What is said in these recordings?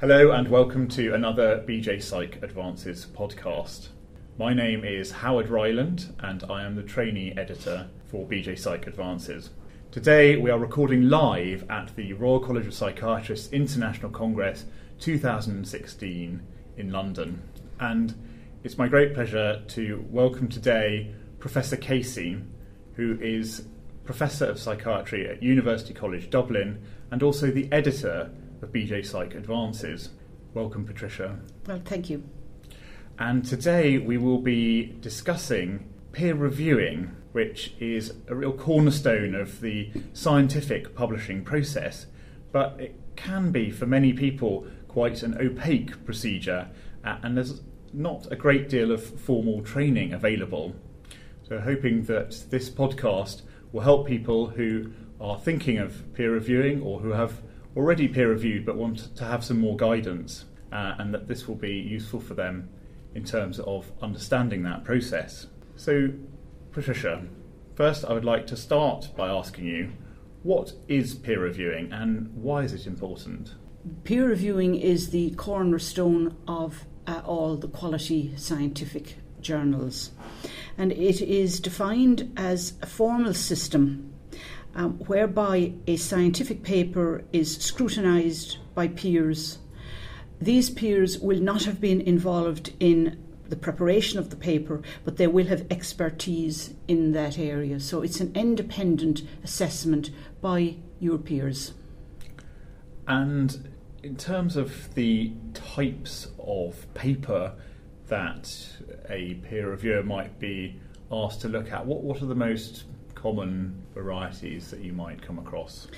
Hello, and welcome to another BJPsych Advances podcast. My name is Howard Ryland, and I am the trainee editor for BJPsych Advances. Today, we are recording live at the Royal College of Psychiatrists International Congress 2016 in London. And it's my great pleasure to welcome today Professor Casey, who is Professor of Psychiatry at University College Dublin and also the editor of BJPsych Advances. Welcome, Patricia. Well, thank you. And today we will be discussing peer reviewing, which is a real cornerstone of the scientific publishing process, but it can be for many people quite an opaque procedure, uh, and there's not a great deal of formal training available. So, hoping that this podcast will help people who are thinking of peer reviewing or who have already peer reviewed but want to have some more guidance, uh, and that this will be useful for them in terms of understanding that process. So, Patricia, first I would like to start by asking you what is peer reviewing and why is it important? Peer reviewing is the cornerstone of uh, all the quality scientific journals, and it is defined as a formal system um, whereby a scientific paper is scrutinised by peers. These peers will not have been involved in the preparation of the paper, but they will have expertise in that area. So it's an independent assessment by your peers. And in terms of the types of paper that a peer reviewer might be asked to look at, what, what are the most common varieties that you might come across?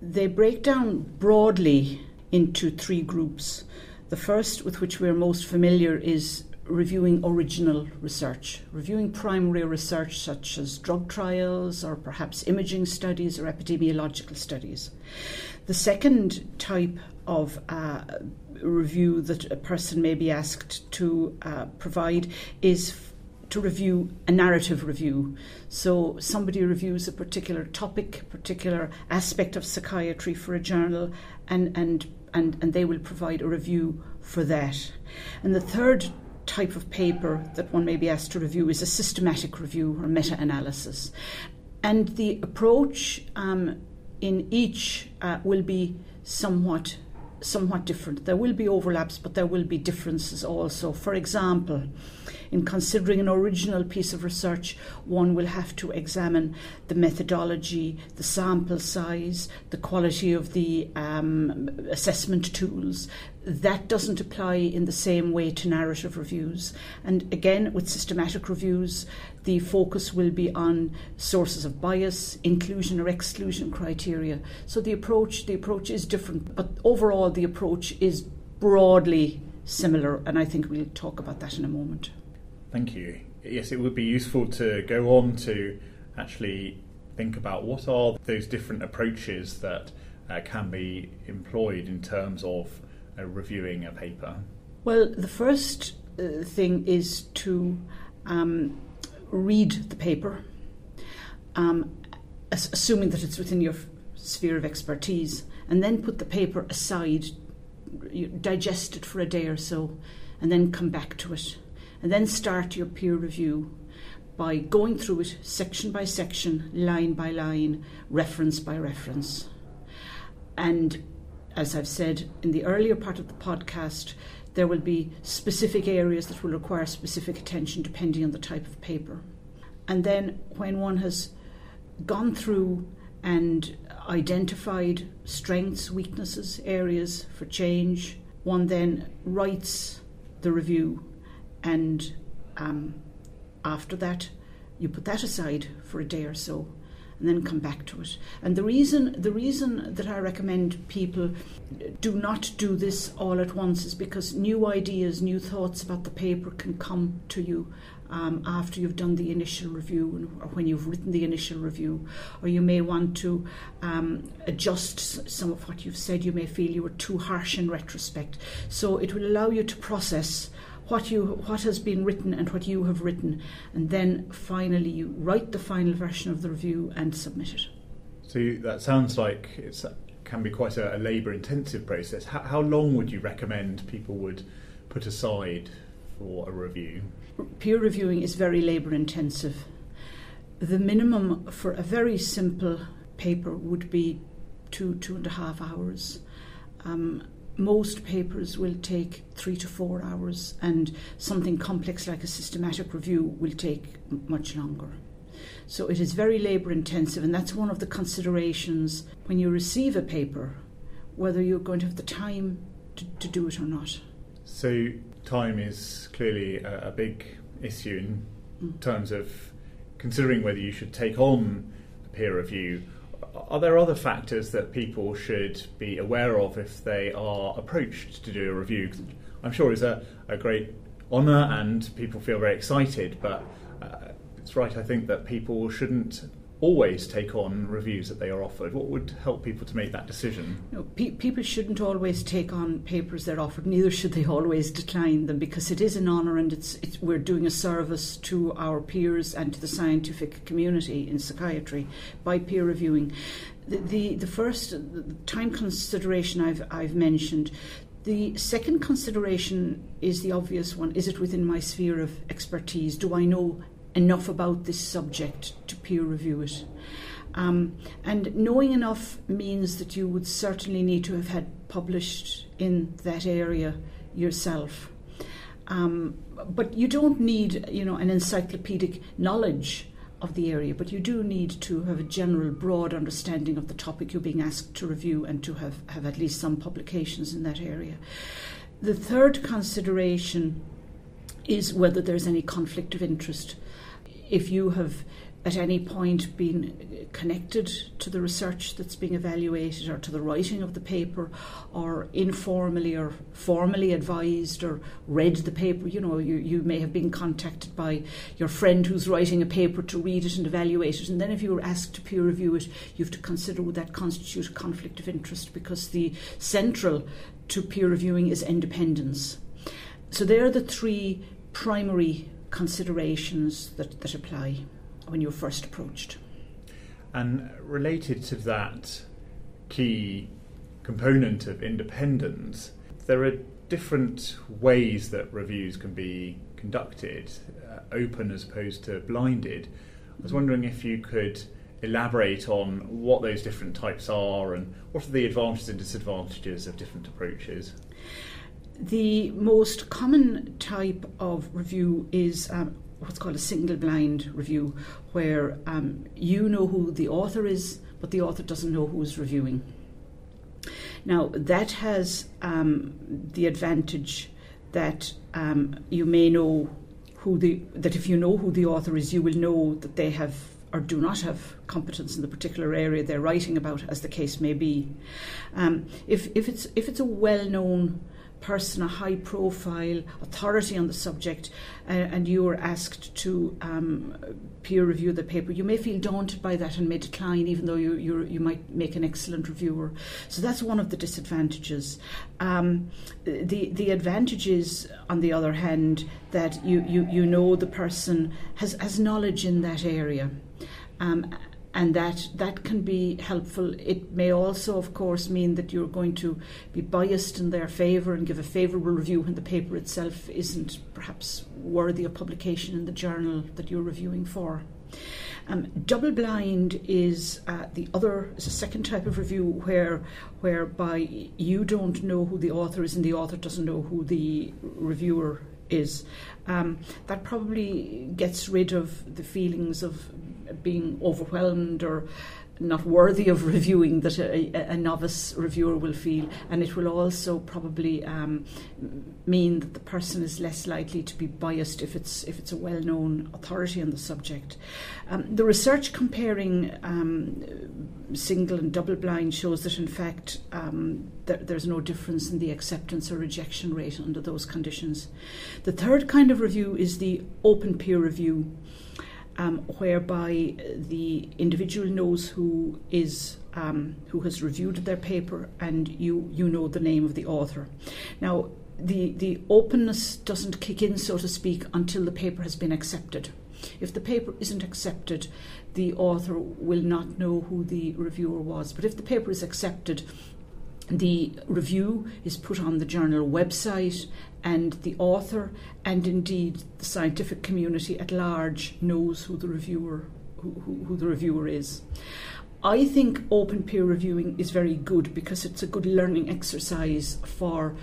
They break down broadly into three groups. The first, with which we're most familiar, is reviewing original research, reviewing primary research such as drug trials or perhaps imaging studies or epidemiological studies. The second type of uh, review that a person may be asked to uh, provide is to review a narrative review. So somebody reviews a particular topic, particular aspect of psychiatry for a journal, and and and, and they will provide a review for that. And the third type of paper that one may be asked to review is a systematic review or meta analysis. And the approach um, in each uh, will be somewhat somewhat different. There will be overlaps, but there will be differences also. For example, in considering an original piece of research, one will have to examine the methodology, the sample size, the quality of the um, assessment tools. That doesn't apply in the same way to narrative reviews. And again, with systematic reviews, the focus will be on sources of bias, inclusion or exclusion criteria. So the approach, the approach is different, but overall the approach is broadly similar, and I think we'll talk about that in a moment. Thank you. Yes, it would be useful to go on to actually think about what are those different approaches that uh, can be employed in terms of uh, reviewing a paper. Well, the first uh, thing is to um, read the paper, um, assuming that it's within your sphere of expertise, and then put the paper aside, digest it for a day or so, and then come back to it and then start your peer review by going through it section by section, line by line, reference by reference. And as I've said in the earlier part of the podcast, there will be specific areas that will require specific attention depending on the type of paper. And then when one has gone through and identified strengths, weaknesses, areas for change, one then writes the review and um, after that, you put that aside for a day or so and then come back to it. And the reason the reason that I recommend people do not do this all at once is because new ideas, new thoughts about the paper can come to you um, after you've done the initial review or when you've written the initial review, or you may want to um, adjust some of what you've said. You may feel you were too harsh in retrospect. So it will allow you to process what you what has been written and what you have written, and then finally you write the final version of the review and submit it. So that sounds like it can be quite a, a labour intensive process. How, how long would you recommend people would put aside for a review? Peer reviewing is very labour intensive. The minimum for a very simple paper would be two, two and a half hours. Um, most papers will take three to four hours, and something complex like a systematic review will take much longer. So it is very labour intensive, and that's one of the considerations when you receive a paper, whether you're going to have the time to, to do it or not. So, time is clearly a, a big issue in mm. terms of considering whether you should take on a peer review are there other factors that people should be aware of if they are approached to do a review? I'm sure it's a, a great honour and people feel very excited, but uh, it's right, I think, that people shouldn't always take on reviews that they are offered? What would help people to make that decision? No, pe- people shouldn't always take on papers they're offered. Neither should they always decline them because it is an honour and it's, it's, we're doing a service to our peers and to the scientific community in psychiatry by peer reviewing. The, the, the first time consideration I've, I've mentioned. The second consideration is the obvious one. Is it within my sphere of expertise? Do I know enough about this subject to peer review it. Um, and knowing enough means that you would certainly need to have had published in that area yourself. Um, but you don't need, you know, an encyclopedic knowledge of the area, but you do need to have a general, broad understanding of the topic you're being asked to review and to have, have at least some publications in that area. The third consideration is whether there's any conflict of interest if you have at any point been connected to the research that's being evaluated or to the writing of the paper or informally or formally advised or read the paper you know you, you may have been contacted by your friend who's writing a paper to read it and evaluate it. And then if you were asked to peer review it you have to consider would that constitute a conflict of interest because the central to peer reviewing is independence. So there are the three primary considerations that, that apply when you're first approached. And related to that key component of independence, there are different ways that reviews can be conducted, uh, open as opposed to blinded. I was wondering if you could elaborate on what those different types are and what are the advantages and disadvantages of different approaches. The most common type of review is um, what's called a single blind review, where um, you know who the author is, but the author doesn't know who is reviewing. Now, that has um, the advantage that um, you may know who the that if you know who the author is, you will know that they have or do not have competence in the particular area they're writing about, as the case may be. Um, if if it's if it's a well known person, a high profile authority on the subject, uh, and you are asked to um, peer review the paper, you may feel daunted by that and may decline, even though you, you might make an excellent reviewer. So that's one of the disadvantages. Um, the, the advantage is, on the other hand, that you, you, you know the person has, has knowledge in that area. Um, and that that can be helpful. It may also, of course, mean that you're going to be biased in their favour and give a favourable review when the paper itself isn't perhaps worthy of publication in the journal that you're reviewing for. Um, double blind is uh, the other is a second type of review where whereby you don't know who the author is and the author doesn't know who the reviewer is. Um, that probably gets rid of the feelings of being overwhelmed or not worthy of reviewing that a, a, novice reviewer will feel, and it will also probably um, mean that the person is less likely to be biased if it's if it's a well-known authority on the subject. Um, the research comparing um, single and double blind shows that in fact um, th- there's no difference in the acceptance or rejection rate under those conditions. The third kind of review is the open peer review um, whereby the individual knows who is um, who has reviewed their paper, and you you know the name of the author. Now, the the openness doesn't kick in, so to speak, until the paper has been accepted. If the paper isn't accepted, the author will not know who the reviewer was. But if the paper is accepted, the review is put on the journal website, and the author and indeed the scientific community at large knows who the reviewer who, who, who the reviewer is. I think open peer reviewing is very good because it's a good learning exercise for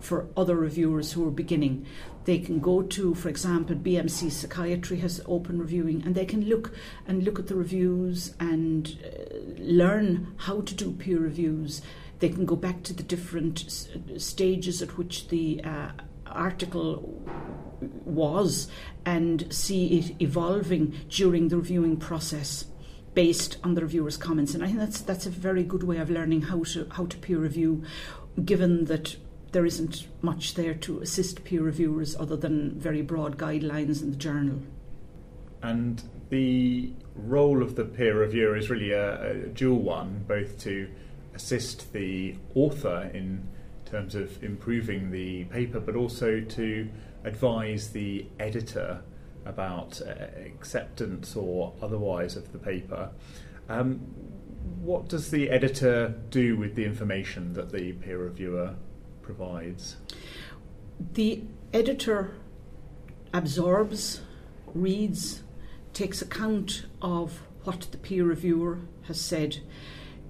for other reviewers who are beginning. They can go to, for example, BMC Psychiatry has open reviewing, and they can look and look at the reviews and uh, learn how to do peer reviews. They can go back to the different s- stages at which the uh, article was and see it evolving during the reviewing process based on the reviewer's comments. And I think that's that's a very good way of learning how to how to peer review, given that there isn't much there to assist peer reviewers other than very broad guidelines in the journal. And the role of the peer reviewer is really a, a dual one, both to assist the author in terms of improving the paper, but also to advise the editor about uh, acceptance or otherwise of the paper. Um, what does the editor do with the information that the peer reviewer provides? The editor absorbs, reads, takes account of what the peer reviewer has said.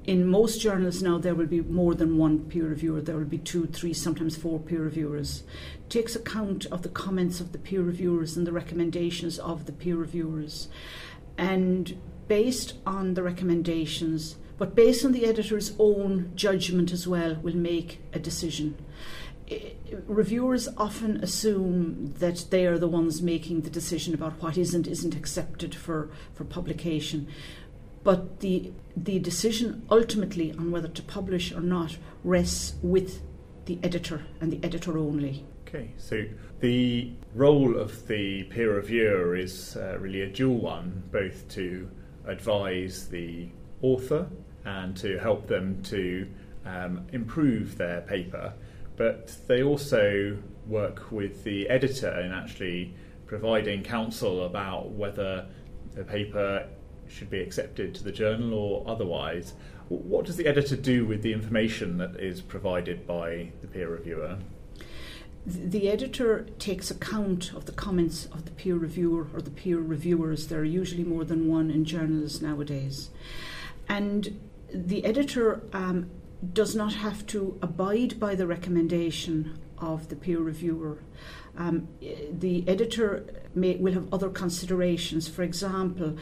In most journals now, there will be more than one peer reviewer. There will be two, three, sometimes four peer reviewers. Takes account of the comments of the peer reviewers and the recommendations of the peer reviewers. And based on the recommendations, but based on the editor's own judgment as well, will make a decision. Reviewers often assume that they are the ones making the decision about what isn't isn't accepted for, for publication. But the the decision ultimately on whether to publish or not rests with the editor and the editor only. Okay, so the role of the peer reviewer is uh, really a dual one, both to advise the author and to help them to um, improve their paper, but they also work with the editor in actually providing counsel about whether the paper should be accepted to the journal or otherwise. What does the editor do with the information that is provided by the peer reviewer? The editor takes account of the comments of the peer reviewer or the peer reviewers. There are usually more than one in journals nowadays. And the editor um, does not have to abide by the recommendation of the peer reviewer. Um, the editor may, will have other considerations. For example,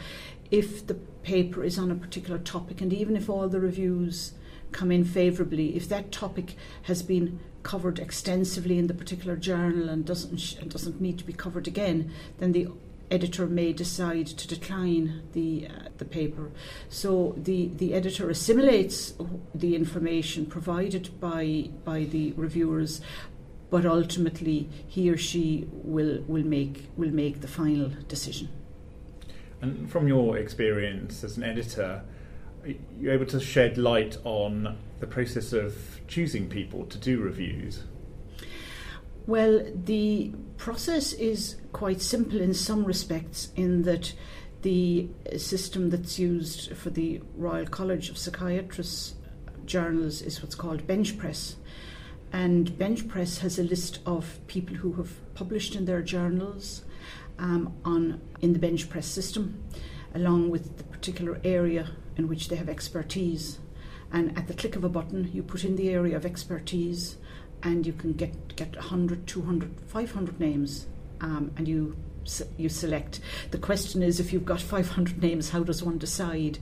if the paper is on a particular topic, and even if all the reviews come in favourably, if that topic has been covered extensively in the particular journal and doesn't sh- and doesn't need to be covered again, then the editor may decide to decline the uh, the paper. So the the editor assimilates the information provided by by the reviewers, but ultimately he or she will will make will make the final decision. And from your experience as an editor, you're able to shed light on the process of choosing people to do reviews? Well, the process is quite simple in some respects, in that the system that's used for the Royal College of Psychiatrists journals is what's called BenchPress. And BenchPress has a list of people who have published in their journals um, on in the BenchPress system, along with the particular area in which they have expertise. And at the click of a button, you put in the area of expertise, and you can get get 100, 200, 500 names, um, and you you select. The question is, if you've got 500 names, how does one decide?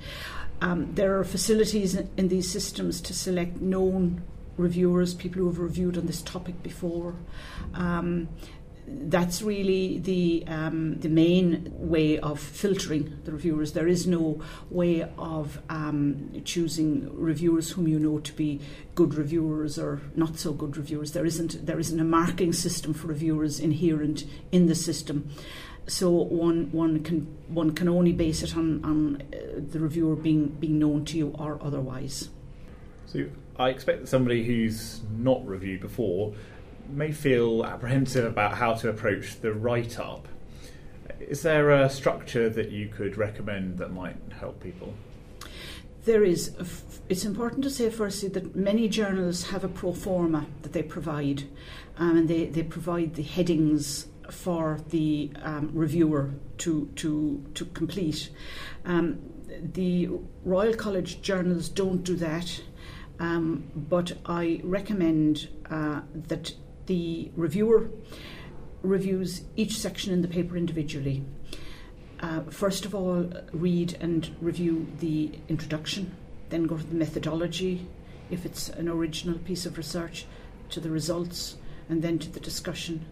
Um, there are facilities in, these systems to select known reviewers, people who have reviewed on this topic before. Um, that's really the um, the main way of filtering the reviewers. There is no way of um, choosing reviewers whom you know to be good reviewers or not so good reviewers. There isn't there isn't a marking system for reviewers inherent in the system. So one one can one can only base it on, on uh, the reviewer being being known to you or otherwise. So I expect that somebody who's not reviewed before may feel apprehensive about how to approach the write up. Is there a structure that you could recommend that might help people? There is. It's important to say, firstly, that many journals have a pro forma that they provide, um, and they, they provide the headings for the um, reviewer to, to, to complete. Um, the Royal College journals don't do that, um, but I recommend uh, that the reviewer reviews each section in the paper individually. Uh, first of all, read and review the introduction, then go to the methodology, if it's an original piece of research, to the results, and then to the discussion,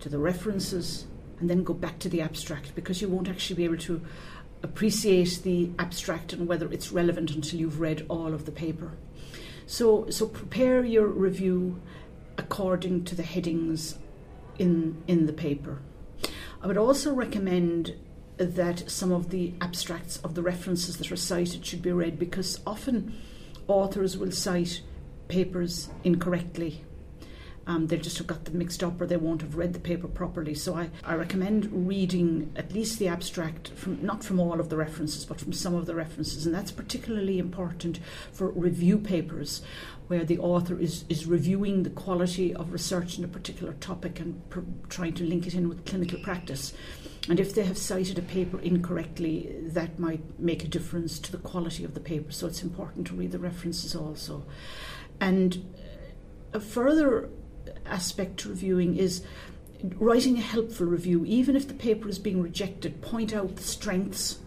to the references, and then go back to the abstract because you won't actually be able to appreciate the abstract and whether it's relevant until you've read all of the paper. So, so prepare your review according to the headings in, in the paper. I would also recommend that some of the abstracts of the references that are cited should be read because often authors will cite papers incorrectly. Um, they just have got them mixed up or they won't have read the paper properly. So I, I recommend reading at least the abstract from not from all of the references but from some of the references and that's particularly important for review papers where the author is, is reviewing the quality of research in a particular topic and pr- trying to link it in with clinical practice. And if they have cited a paper incorrectly, that might make a difference to the quality of the paper. So it's important to read the references also. And a further aspect to reviewing is writing a helpful review. Even if the paper is being rejected, point out the strengths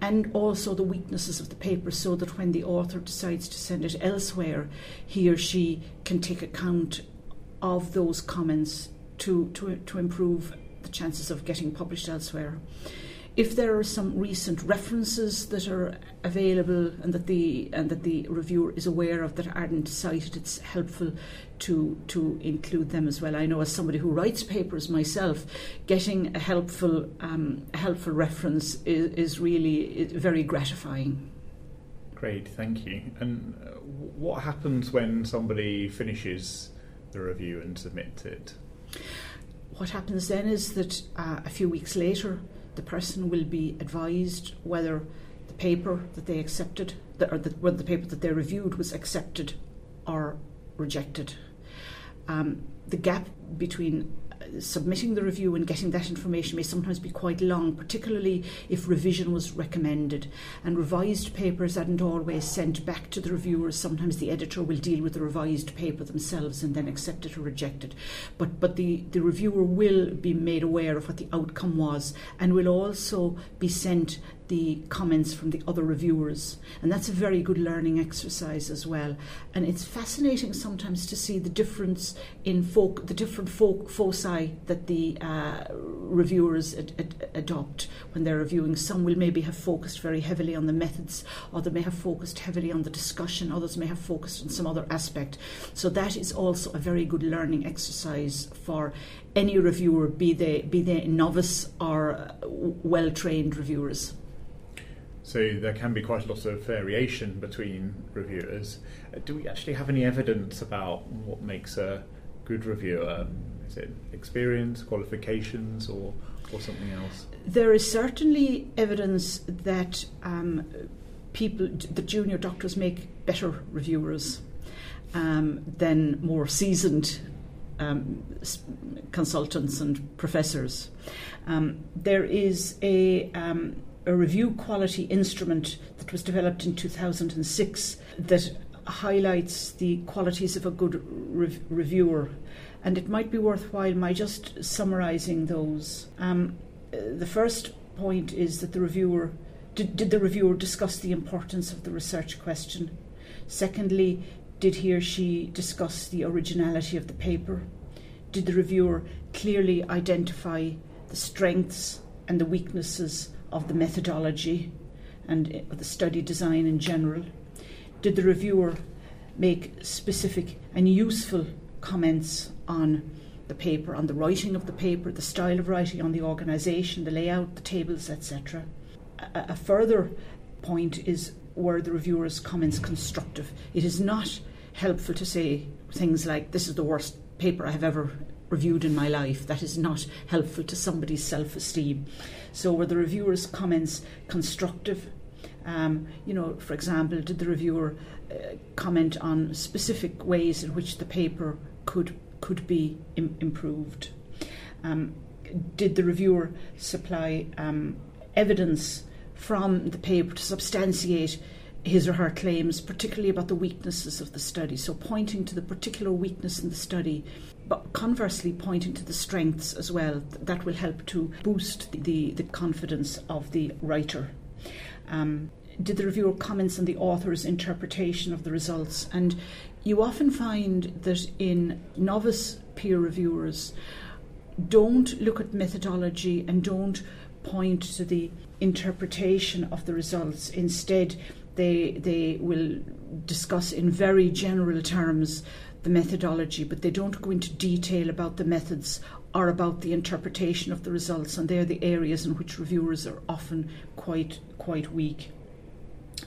and also the weaknesses of the paper so that when the author decides to send it elsewhere, he or she can take account of those comments to, to, to improve the chances of getting published elsewhere. If there are some recent references that are available and that the and that the reviewer is aware of that aren't cited, it's helpful to to include them as well. I know as somebody who writes papers myself, getting a helpful um, a helpful reference is, is really very gratifying. Great, thank you. And uh, what happens when somebody finishes the review and submits it? What happens then is that uh, a few weeks later, the person will be advised whether the paper that they accepted, or the, whether the paper that they reviewed was accepted or rejected. Um, the gap between submitting the review and getting that information may sometimes be quite long, particularly if revision was recommended. And revised papers aren't always sent back to the reviewers. Sometimes the editor will deal with the revised paper themselves and then accept it or reject it. But, but the, the reviewer will be made aware of what the outcome was and will also be sent the comments from the other reviewers. And that's a very good learning exercise as well. And it's fascinating sometimes to see the difference in folk, the different folk, foci that the uh, reviewers ad- ad- adopt when they're reviewing. Some will maybe have focused very heavily on the methods, others may have focused heavily on the discussion, others may have focused on some other aspect. So that is also a very good learning exercise for any reviewer, be they be they novice or uh, well trained reviewers. So there can be quite a lot of variation between reviewers. Uh, do we actually have any evidence about what makes a good reviewer? Is it experience, qualifications, or, or something else? There is certainly evidence that um, people, the junior doctors, make better reviewers um, than more seasoned um, consultants and professors. Um, there is a um, a review quality instrument that was developed in 2006 that highlights the qualities of a good rev- reviewer. And it might be worthwhile my just summarising those. Um, the first point is that the reviewer did, did the reviewer discuss the importance of the research question? Secondly, did he or she discuss the originality of the paper? Did the reviewer clearly identify the strengths and the weaknesses of the methodology and the study design in general? Did the reviewer make specific and useful comments on the paper, on the writing of the paper, the style of writing, on the organisation, the layout, the tables, etc.? A, a further point is were the reviewer's comments constructive? It is not helpful to say things like, This is the worst paper I have ever reviewed in my life. That is not helpful to somebody's self esteem. So, were the reviewer's comments constructive? Um, you know, for example, did the reviewer uh, comment on specific ways in which the paper could could be Im- improved? Um, did the reviewer supply um, evidence from the paper to substantiate his or her claims, particularly about the weaknesses of the study. So, pointing to the particular weakness in the study, but conversely, pointing to the strengths as well. That will help to boost the, the confidence of the writer. Um, did the reviewer comments on the author's interpretation of the results? And you often find that in novice peer reviewers, don't look at methodology and don't point to the interpretation of the results. Instead, they they will discuss in very general terms the methodology, but they don't go into detail about the methods or about the interpretation of the results, and they're the areas in which reviewers are often quite quite weak.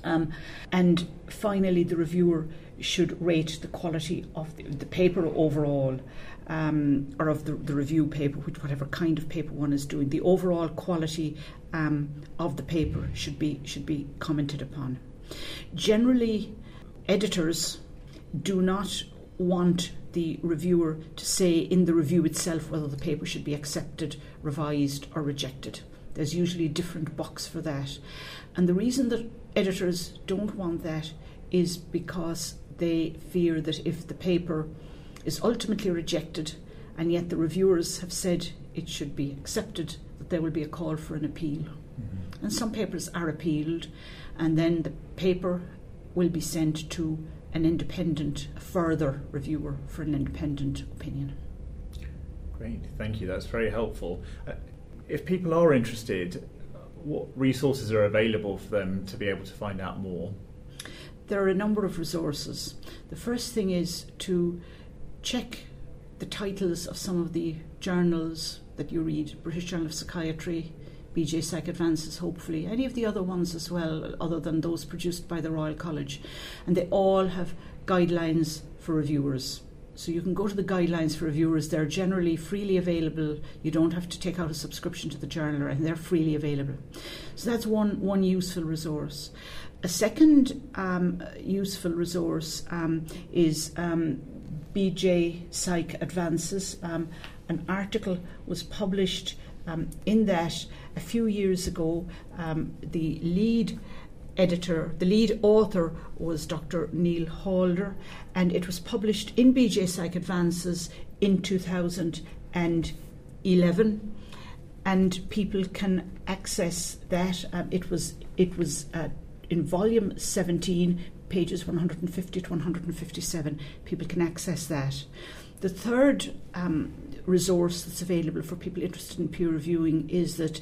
Um, and finally, the reviewer should rate the quality of the, the paper overall, um, or of the, the, review paper, which whatever kind of paper one is doing. The overall quality um, of the paper should be should be commented upon. Generally, editors do not want the reviewer to say in the review itself whether the paper should be accepted, revised, or rejected. There's usually a different box for that. And the reason that editors don't want that is because they fear that if the paper is ultimately rejected and yet the reviewers have said it should be accepted, that there will be a call for an appeal. Mm-hmm. And some papers are appealed, and then the paper will be sent to an independent, further reviewer for an independent opinion. Great, thank you. That's very helpful. Uh, if people are interested, what resources are available for them to be able to find out more? There are a number of resources. The first thing is to check the titles of some of the journals that you read British Journal of Psychiatry, BJPsych Advances, hopefully, any of the other ones as well, other than those produced by the Royal College. And they all have guidelines for reviewers. So you can go to the guidelines for reviewers. They're generally freely available. You don't have to take out a subscription to the journal, and they're freely available. So that's one one useful resource. A second um, useful resource um, is um, BJPsych Advances. Um, an article was published um, in that a few years ago, um, the lead editor, the lead author was Dr. Neil Halder, and it was published in BJPsych Advances in 2011. And people can access that. Um, it was it was uh, in volume 17, pages 150 to 157. People can access that. The third um, resource that's available for people interested in peer reviewing is that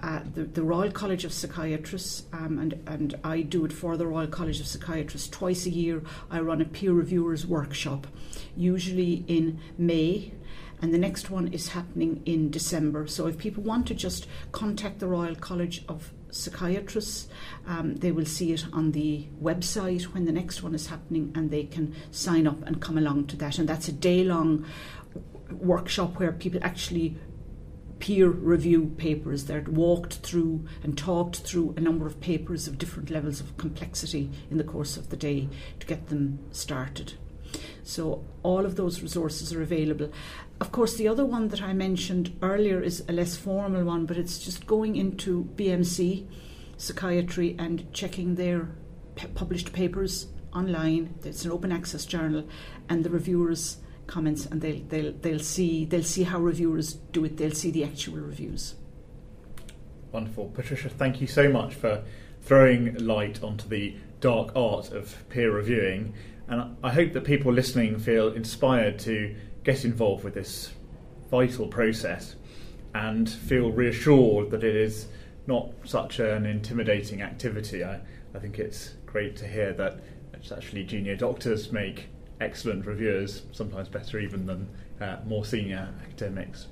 uh, the, the, Royal College of Psychiatrists, um, and, and I do it for the Royal College of Psychiatrists twice a year. I run a peer reviewers workshop, usually in May, and the next one is happening in December. So if people want to just contact the Royal College of psychiatrists. Um, they will see it on the website when the next one is happening and they can sign up and come along to that. And that's a day long workshop where people actually peer review papers. They're walked through and talked through a number of papers of different levels of complexity in the course of the day to get them started. So all of those resources are available. Of course, the other one that I mentioned earlier is a less formal one, but it's just going into BMC psychiatry and checking their published papers online. It's an open access journal, and the reviewers' comments, and they'll they'll they'll see they'll see how reviewers do it. They'll see the actual reviews. Wonderful, Patricia. Thank you so much for throwing light onto the dark art of peer reviewing and I hope that people listening feel inspired to get involved with this vital process and feel reassured that it is not such an intimidating activity. I, I think it's great to hear that it's actually junior doctors make excellent reviewers, sometimes better even than uh, more senior academics.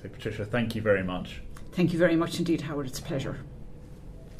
So, Patricia, thank you very much. Thank you very much indeed, Howard. It's a pleasure.